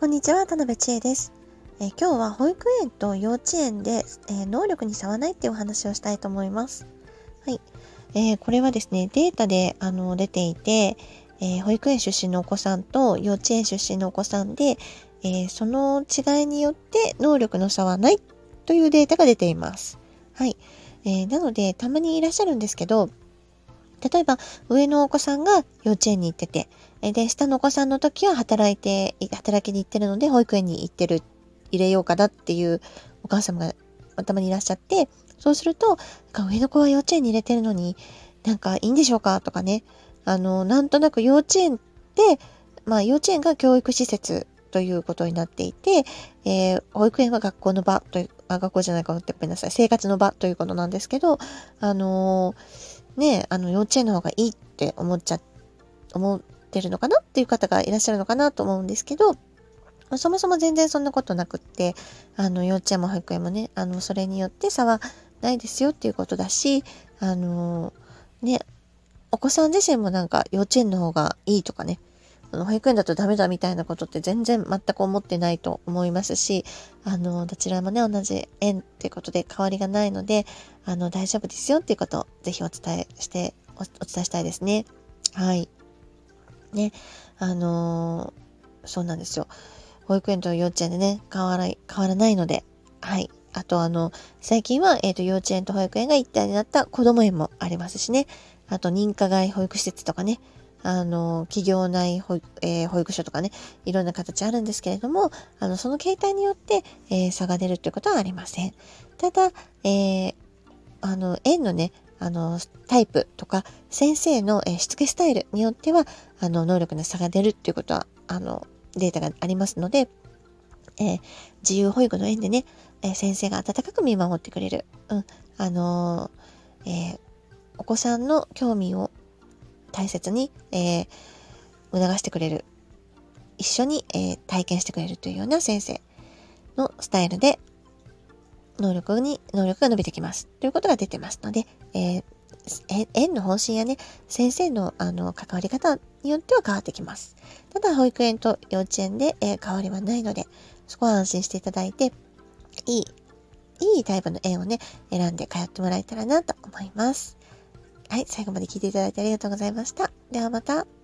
こんにちは、田辺千恵です。え、今日は保育園と幼稚園で、え、能力に差はないっていうお話をしたいと思います。はい。えー、これはですね、データであの出ていて、え保育園出身のお子さんと幼稚園出身のお子さんで、えその違いによって能力の差はないというデータが出ています。はい。えなので、たまにいらっしゃるんですけど、例えば、上のお子さんが幼稚園に行ってて、で、下のお子さんの時は働いて、働きに行ってるので、保育園に行ってる、入れようかなっていうお母様が頭にいらっしゃって、そうすると、上の子は幼稚園に入れてるのに、なんかいいんでしょうかとかね、あの、なんとなく幼稚園って、まあ幼稚園が教育施設ということになっていて、えー、保育園は学校の場という、あ、学校じゃないか、ごめんなさい、生活の場ということなんですけど、あのー、ね、あの幼稚園の方がいいって思っちゃ、思ってるのかなっていう方がいらっしゃるのかなと思うんですけど、そもそも全然そんなことなくって、あの、幼稚園も保育園もね、あの、それによって差はないですよっていうことだし、あのね、お子さん自身もなんか幼稚園の方がいいとかね、保育園だとダメだみたいなことって全然全く思ってないと思いますし、あの、どちらもね、同じ園っていうことで変わりがないので、あの、大丈夫ですよっていうことをぜひお伝えして、お伝えしたいですね。はい。ね、あのー、そうなんですよ。保育園と幼稚園でね、変わら変わらないので、はい。あと、あの、最近は、えっ、ー、と、幼稚園と保育園が一体になった子供園もありますしね。あと、認可外保育施設とかね。あの、企業内保育,、えー、保育所とかね、いろんな形あるんですけれども、あの、その形態によって、えー、差が出るということはありません。ただ、えー、あの、園のね、あの、タイプとか、先生の、え、しつけスタイルによっては、あの、能力の差が出るっていうことは、あの、データがありますので、えー、自由保育の園でね、えー、先生が温かく見守ってくれる。うん。あのえお子さんの興味を大切に、え促してくれる。一緒に、え体験してくれるというような先生のスタイルで、能力に、能力が伸びてきます。ということが出てますので、えー、園の方針やね、先生のあの関わり方によっては変わってきます。ただ、保育園と幼稚園で、えー、変わりはないので、そこは安心していただいて、いい、いいタイプの園をね、選んで通ってもらえたらなと思います。はい、最後まで聞いていただいてありがとうございました。ではまた。